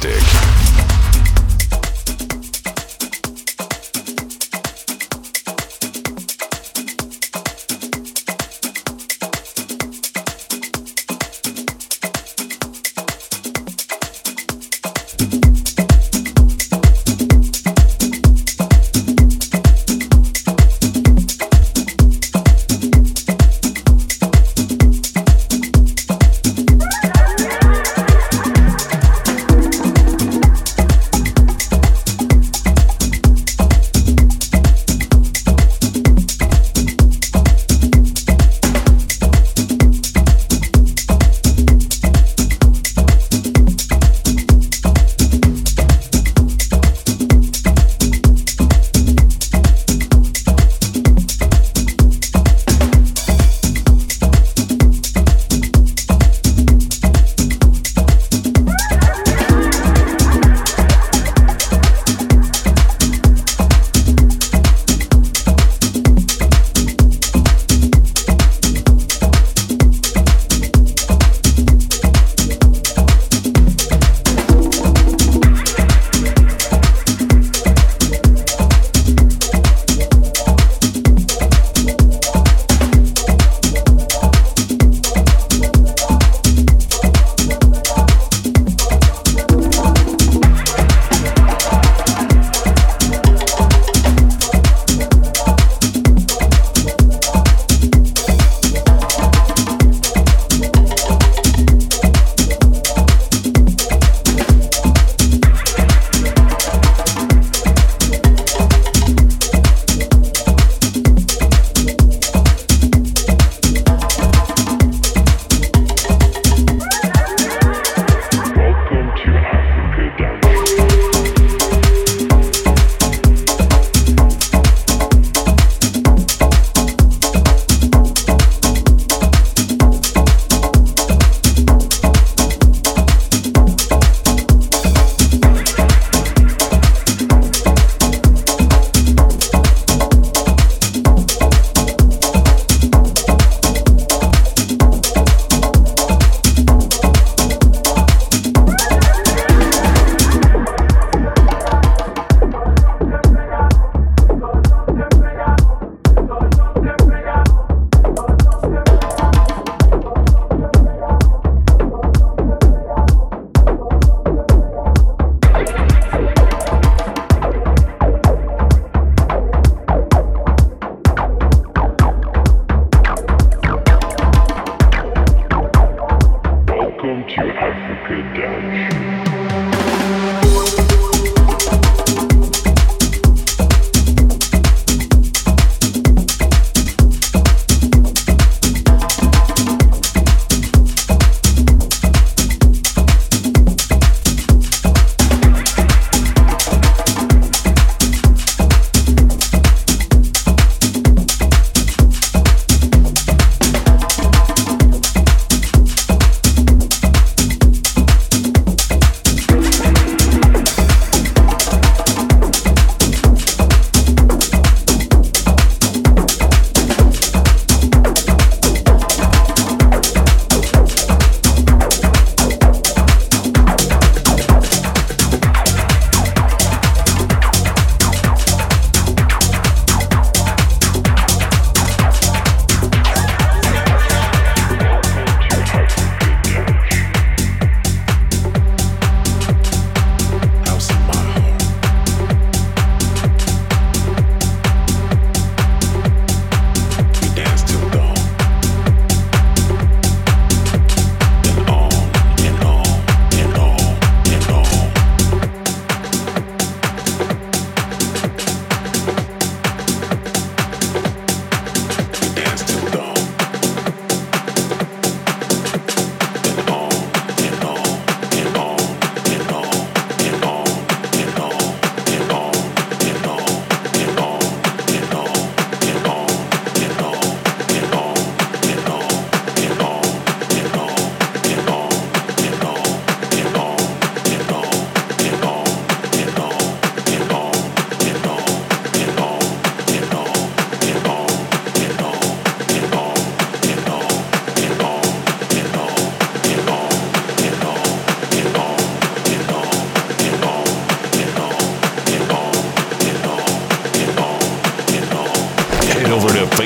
Drastic.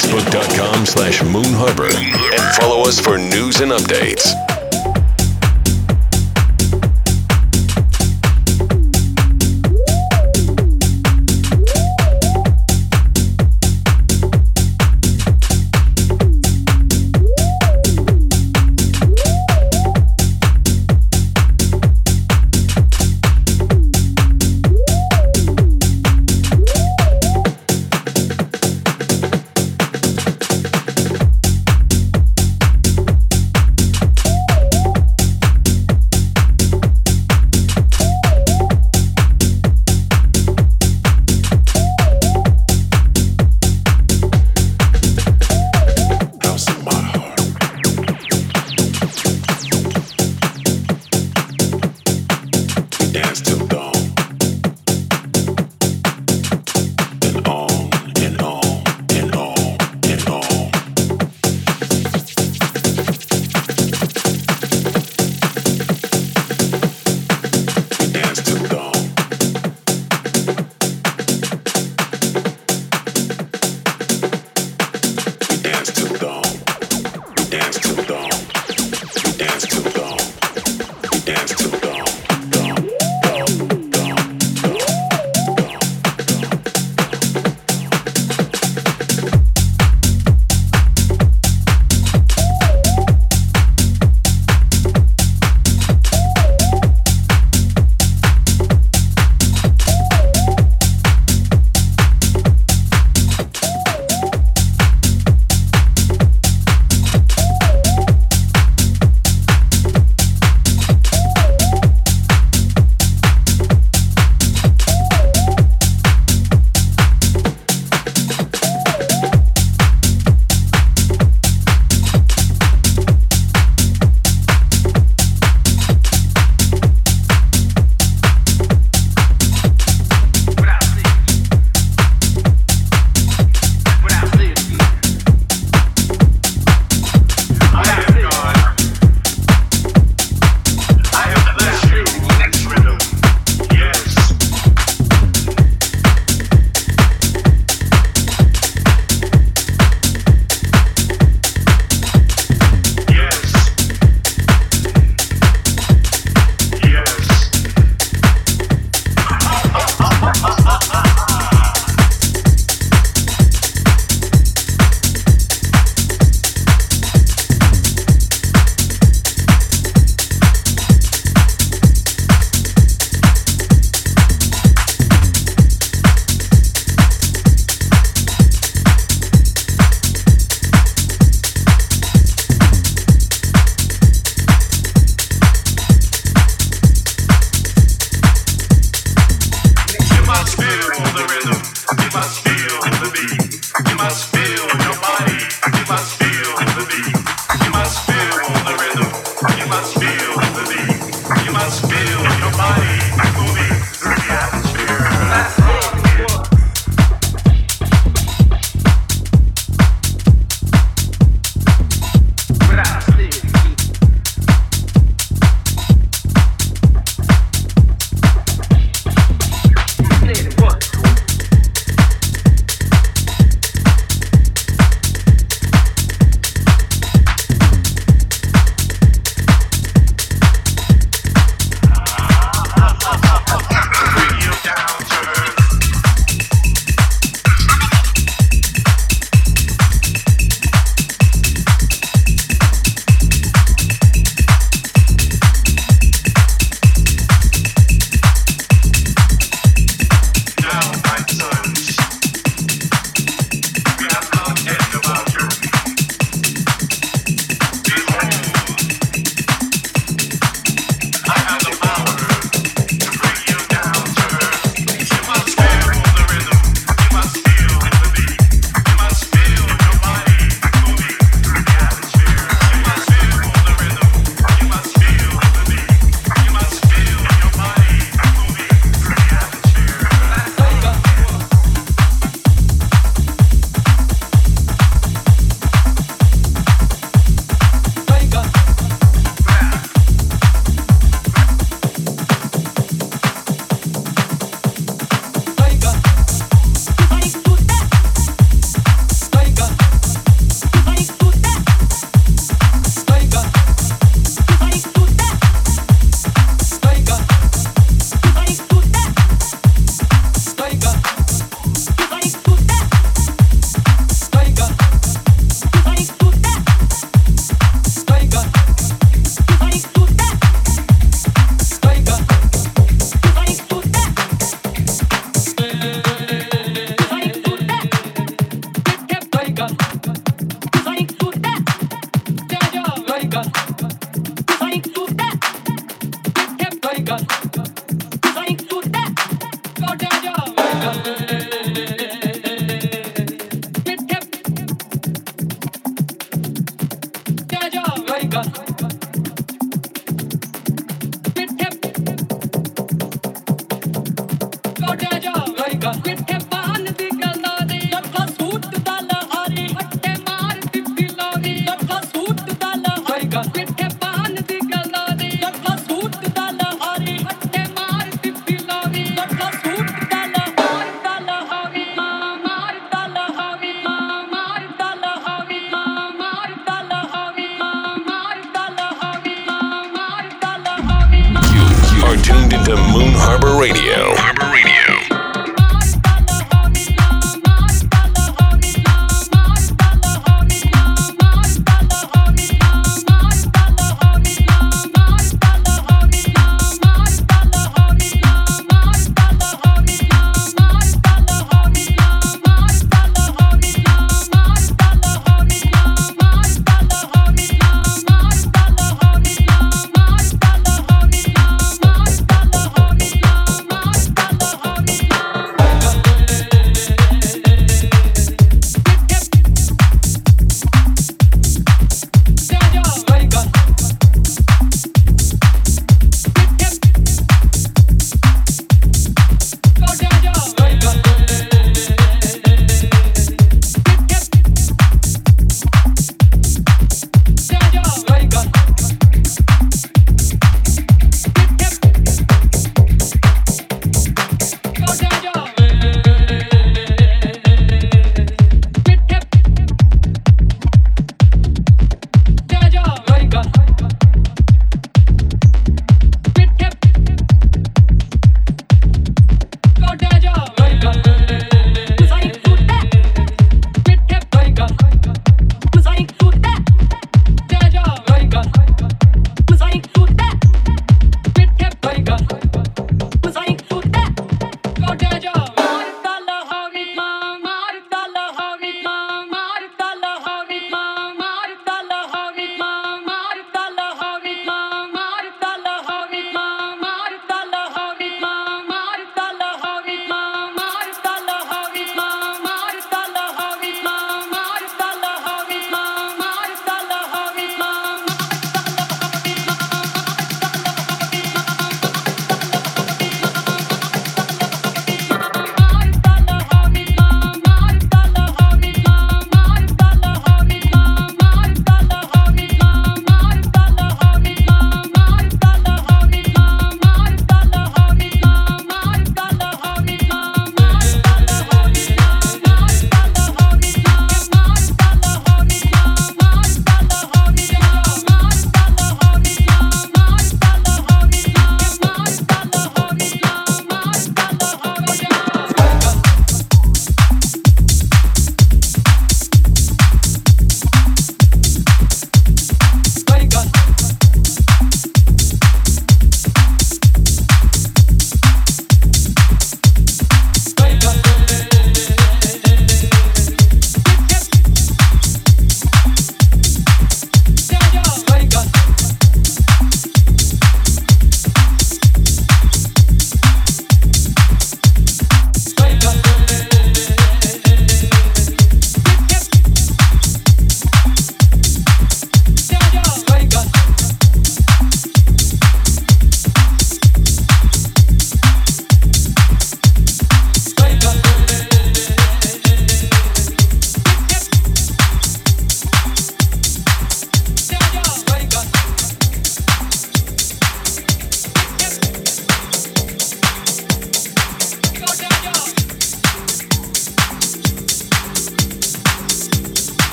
Facebook.com slash Moon Harbor and follow us for news and updates.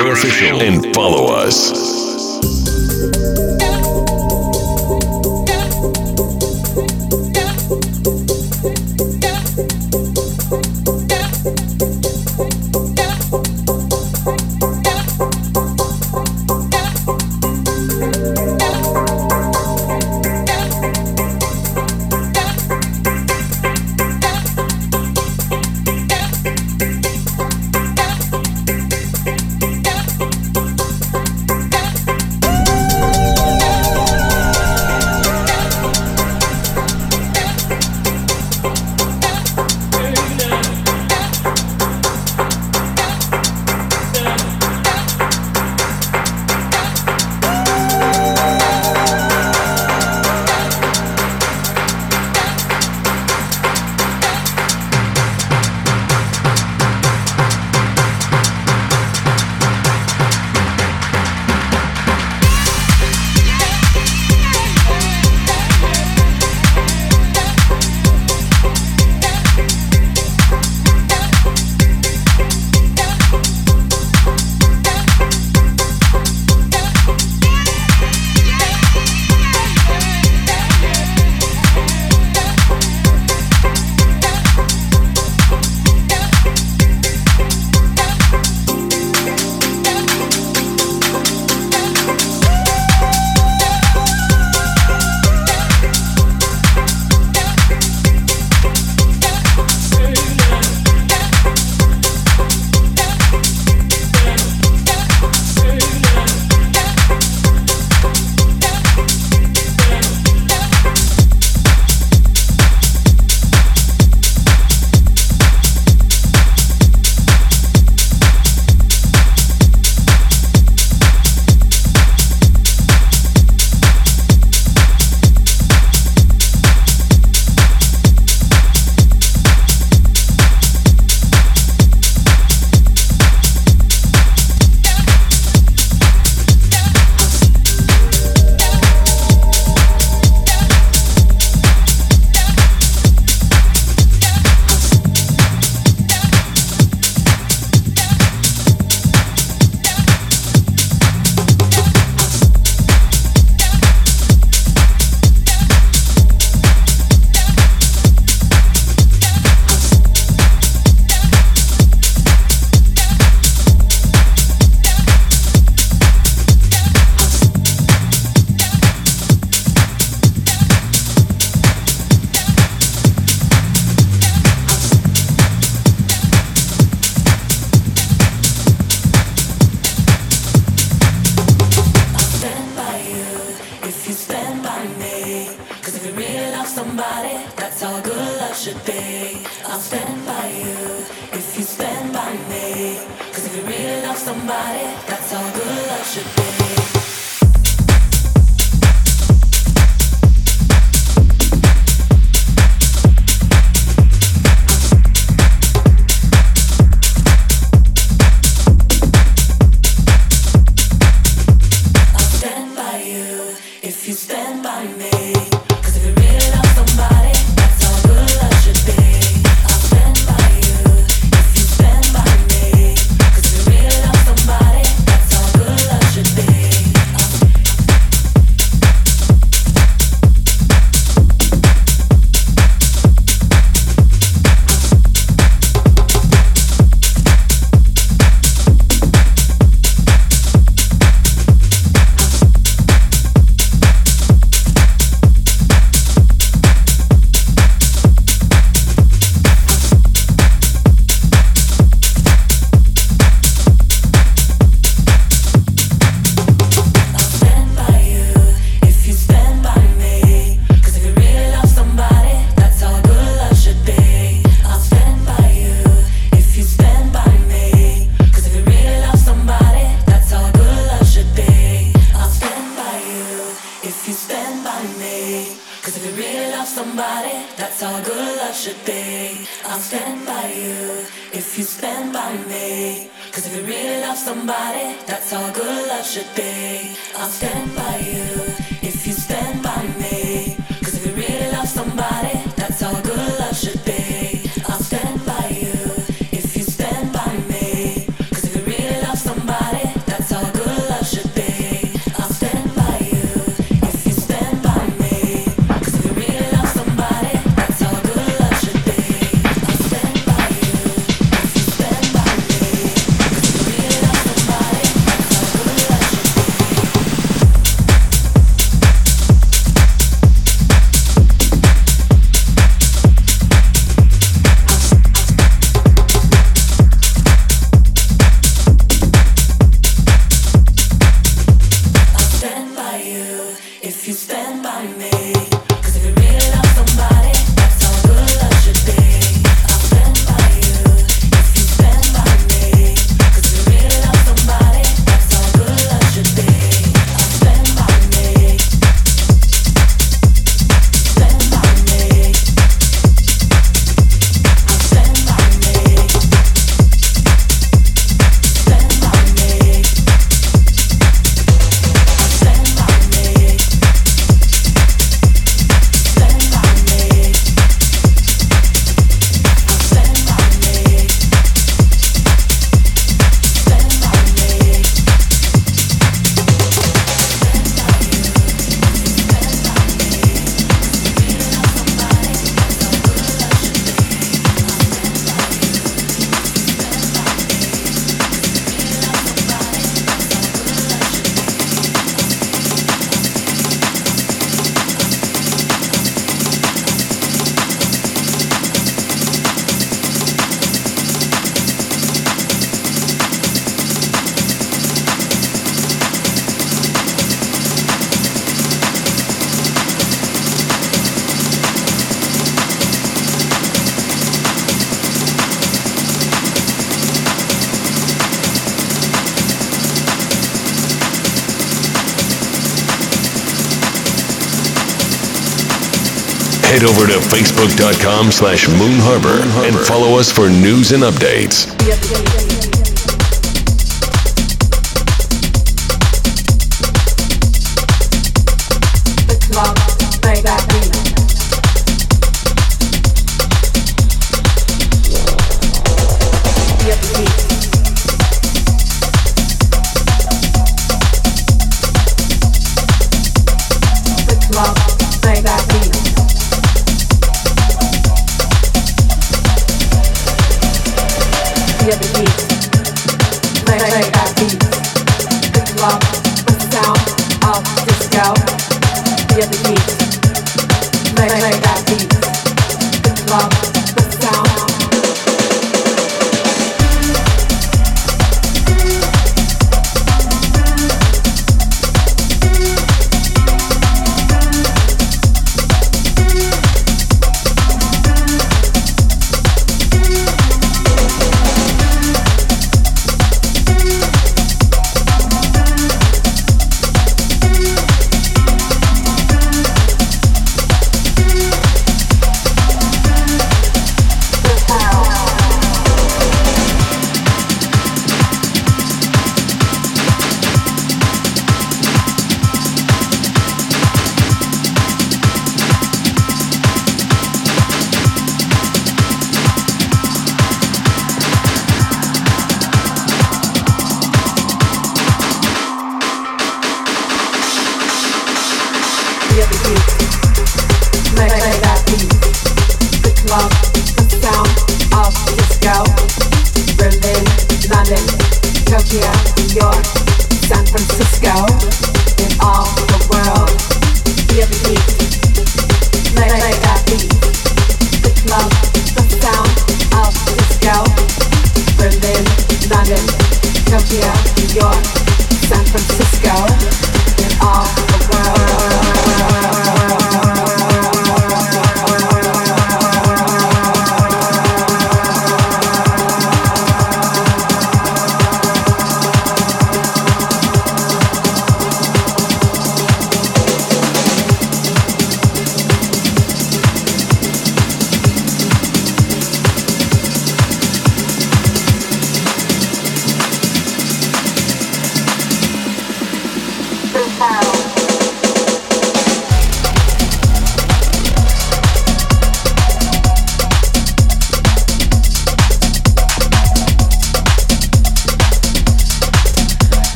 Moonharbor somebody, that's over to facebook.com slash Moon Harbor and follow us for news and updates.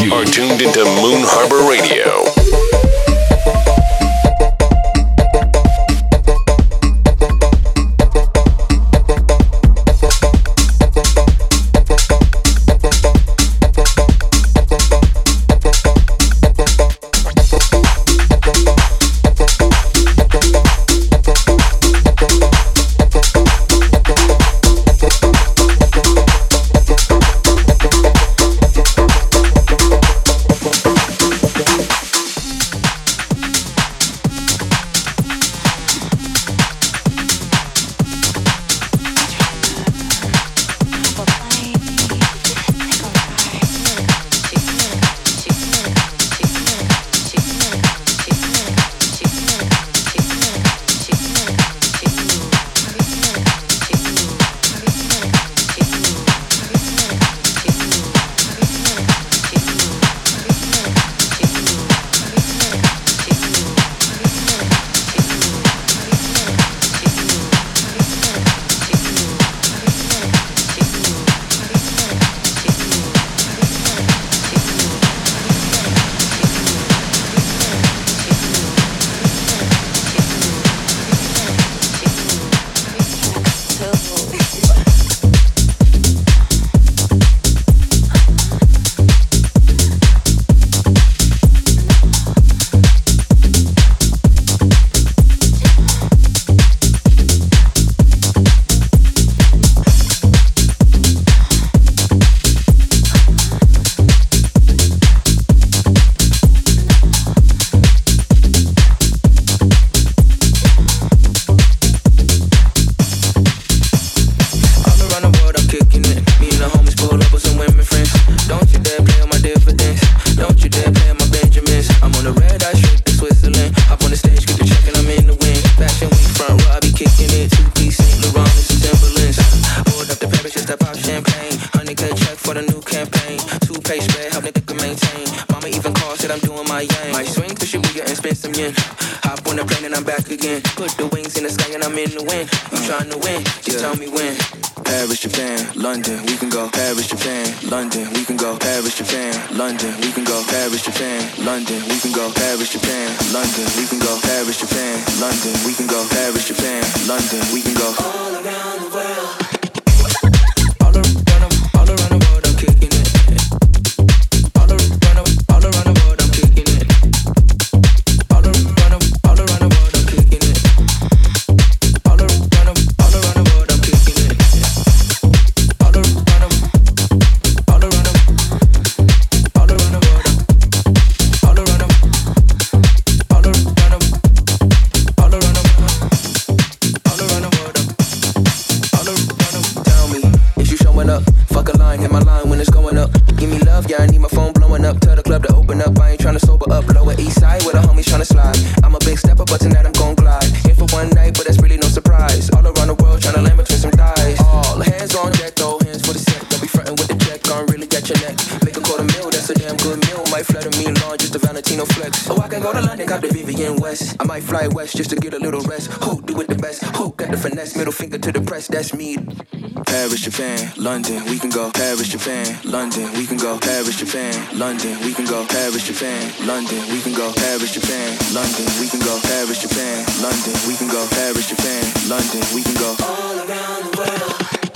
You are tuned into Moon Harbour Radio. fly west just to get a little rest. Who do it the best? Who got the finesse? Middle finger to the press, that's me. Paris, Japan, London, we can go. Paris, Japan, London, we can go. Paris, Japan, London, we can go. Paris, Japan, London, we can go. Paris, Japan, London, we can go. Paris, Japan, London, we can go. Paris, Japan, London, we can go. All around the world.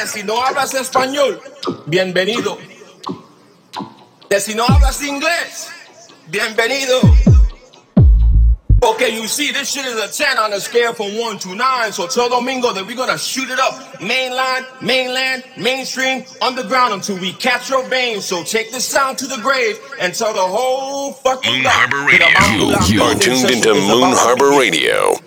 De si no hablas español, bienvenido. De si no hablas inglés, bienvenido. Okay, you see, this shit is a 10 on a scale from 1 to 9. So tell Domingo that we're gonna shoot it up. Mainline, mainland, mainstream, underground until we catch your veins. So take this sound to the grave and tell the whole fucking Moon Harbour Radio. You are tuned into Moon Harbour Radio.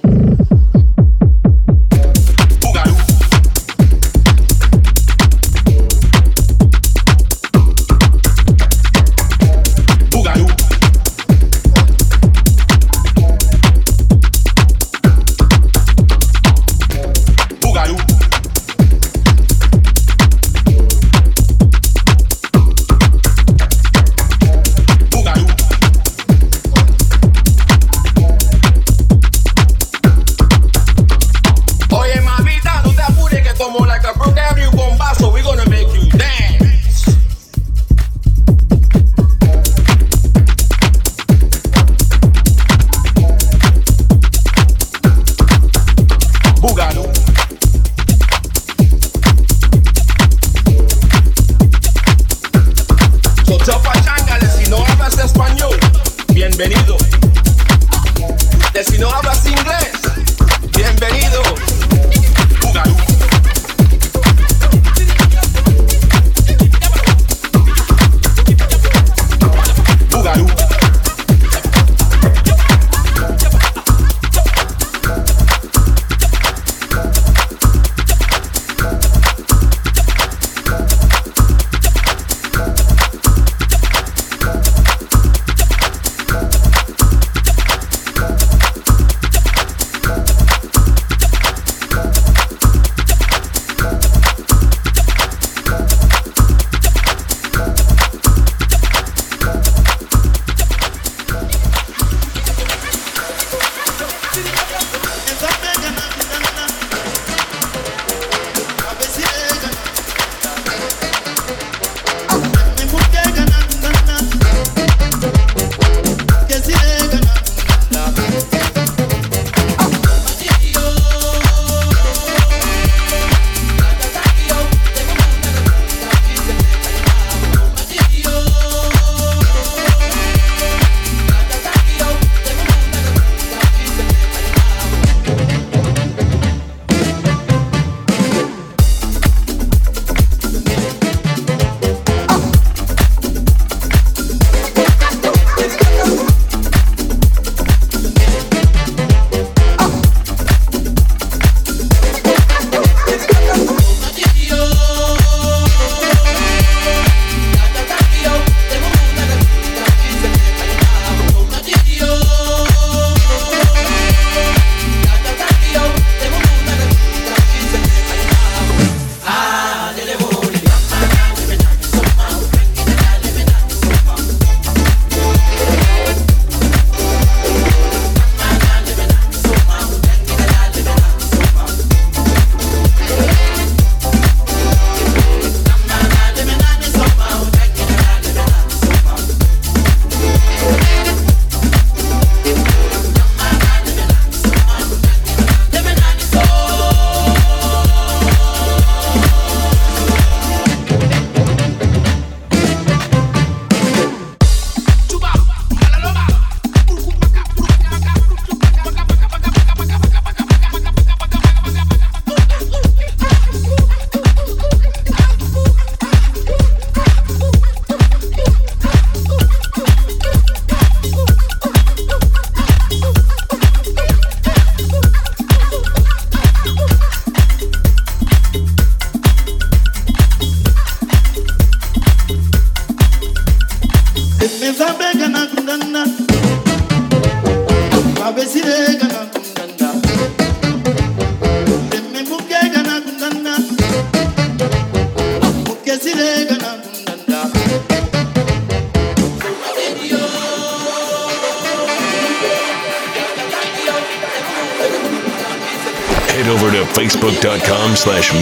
Slash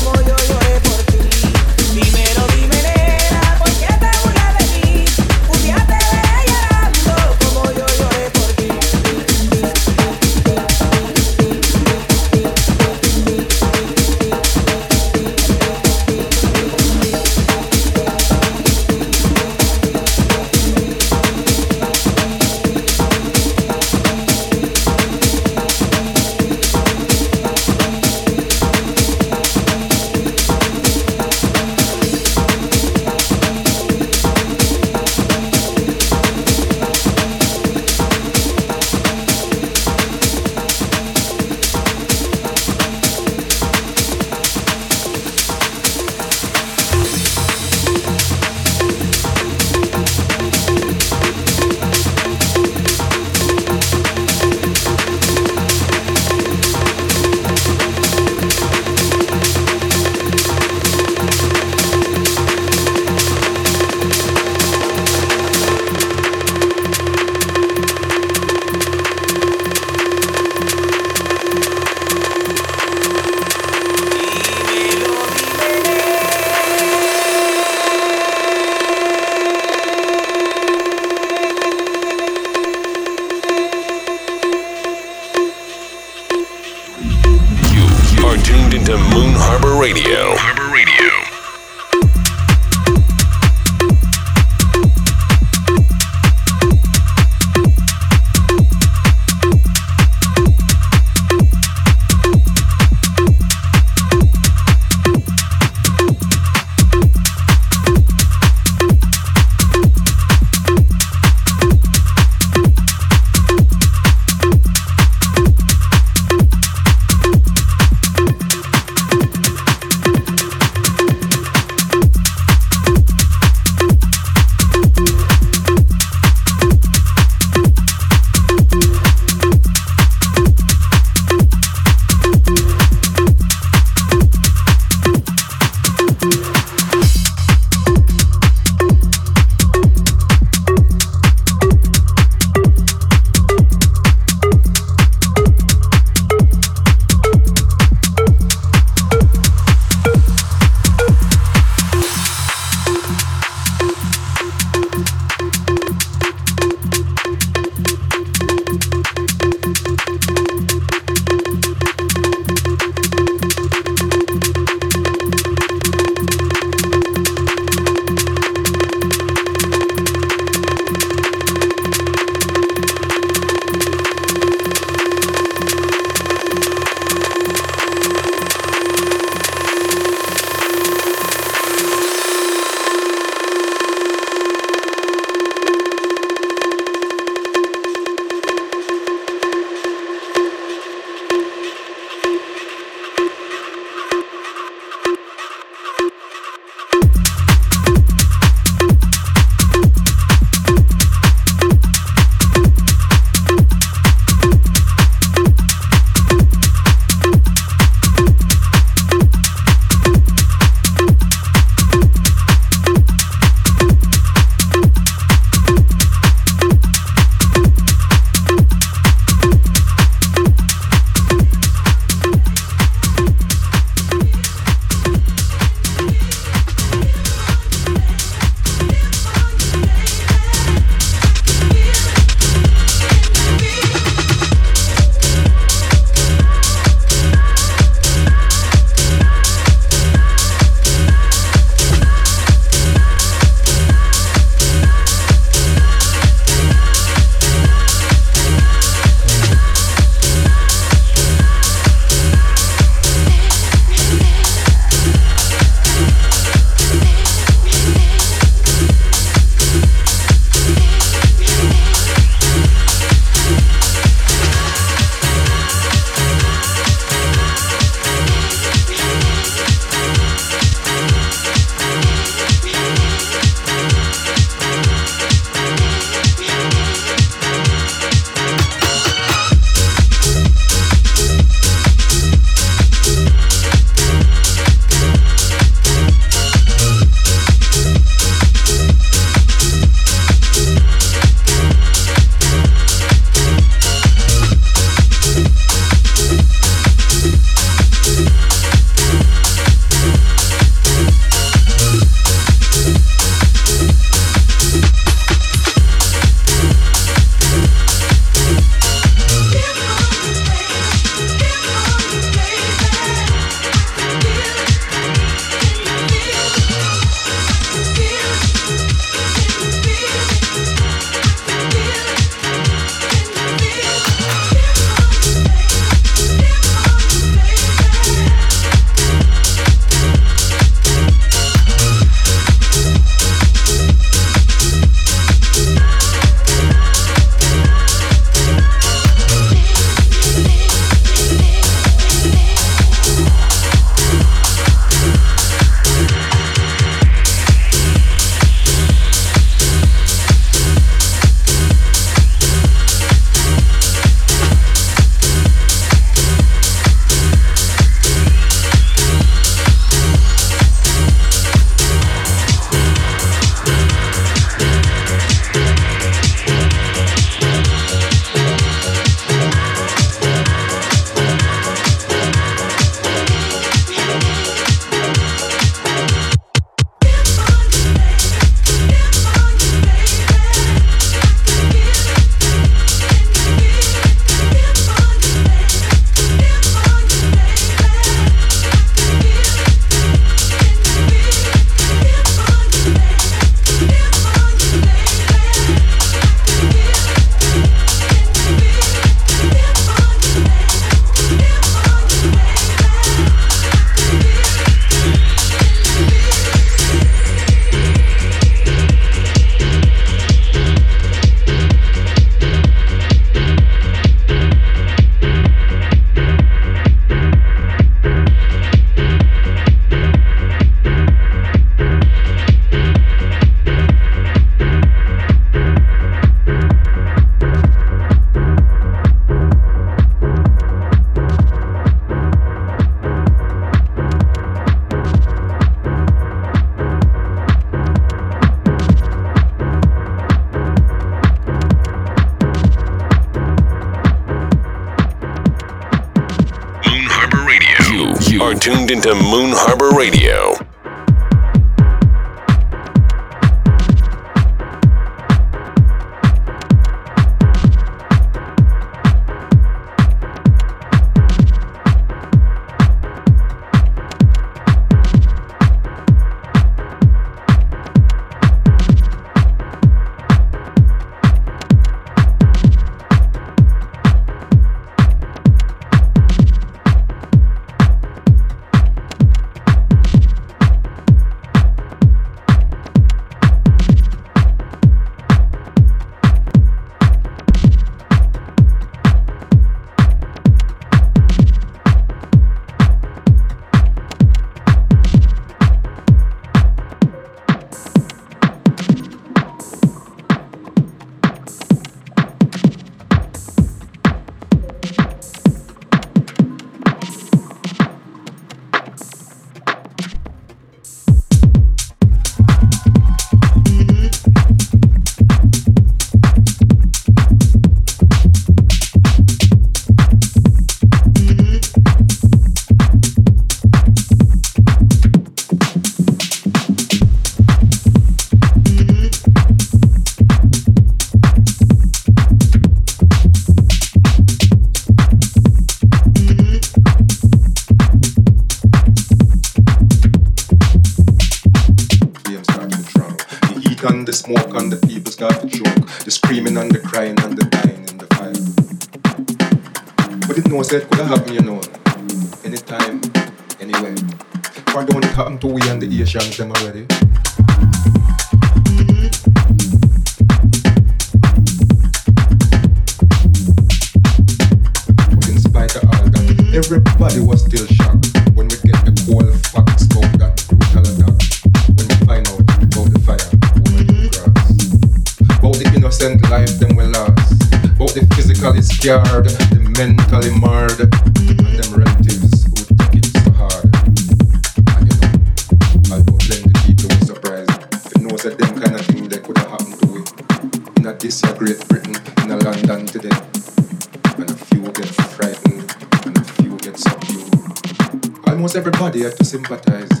here to sympathize.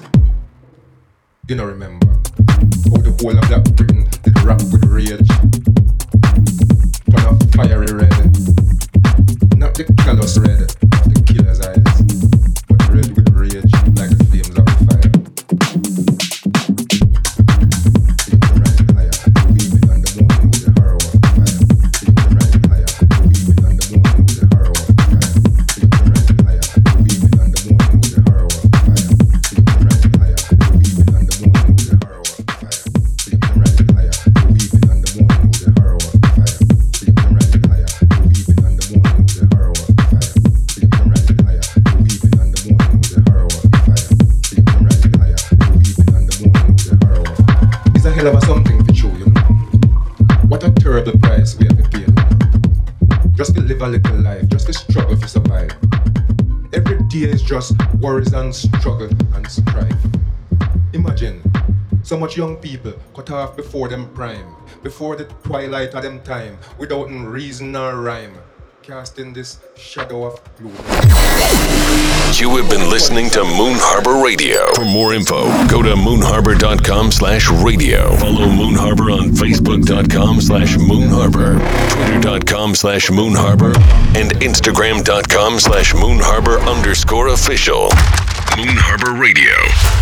You know, remember how the whole of that Britain did rap with rage. Turn off fiery red. Young people cut off before them prime, before the twilight of them time, without reason or rhyme, casting this shadow of gloom. You have been listening to Moon Harbour Radio. For more info, go to moonharbor.com slash radio. Follow Moon Harbour on facebook.com slash moon harbor, twitter.com slash moon harbor, and instagram.com slash moon harbor underscore official. Moon Harbour Radio.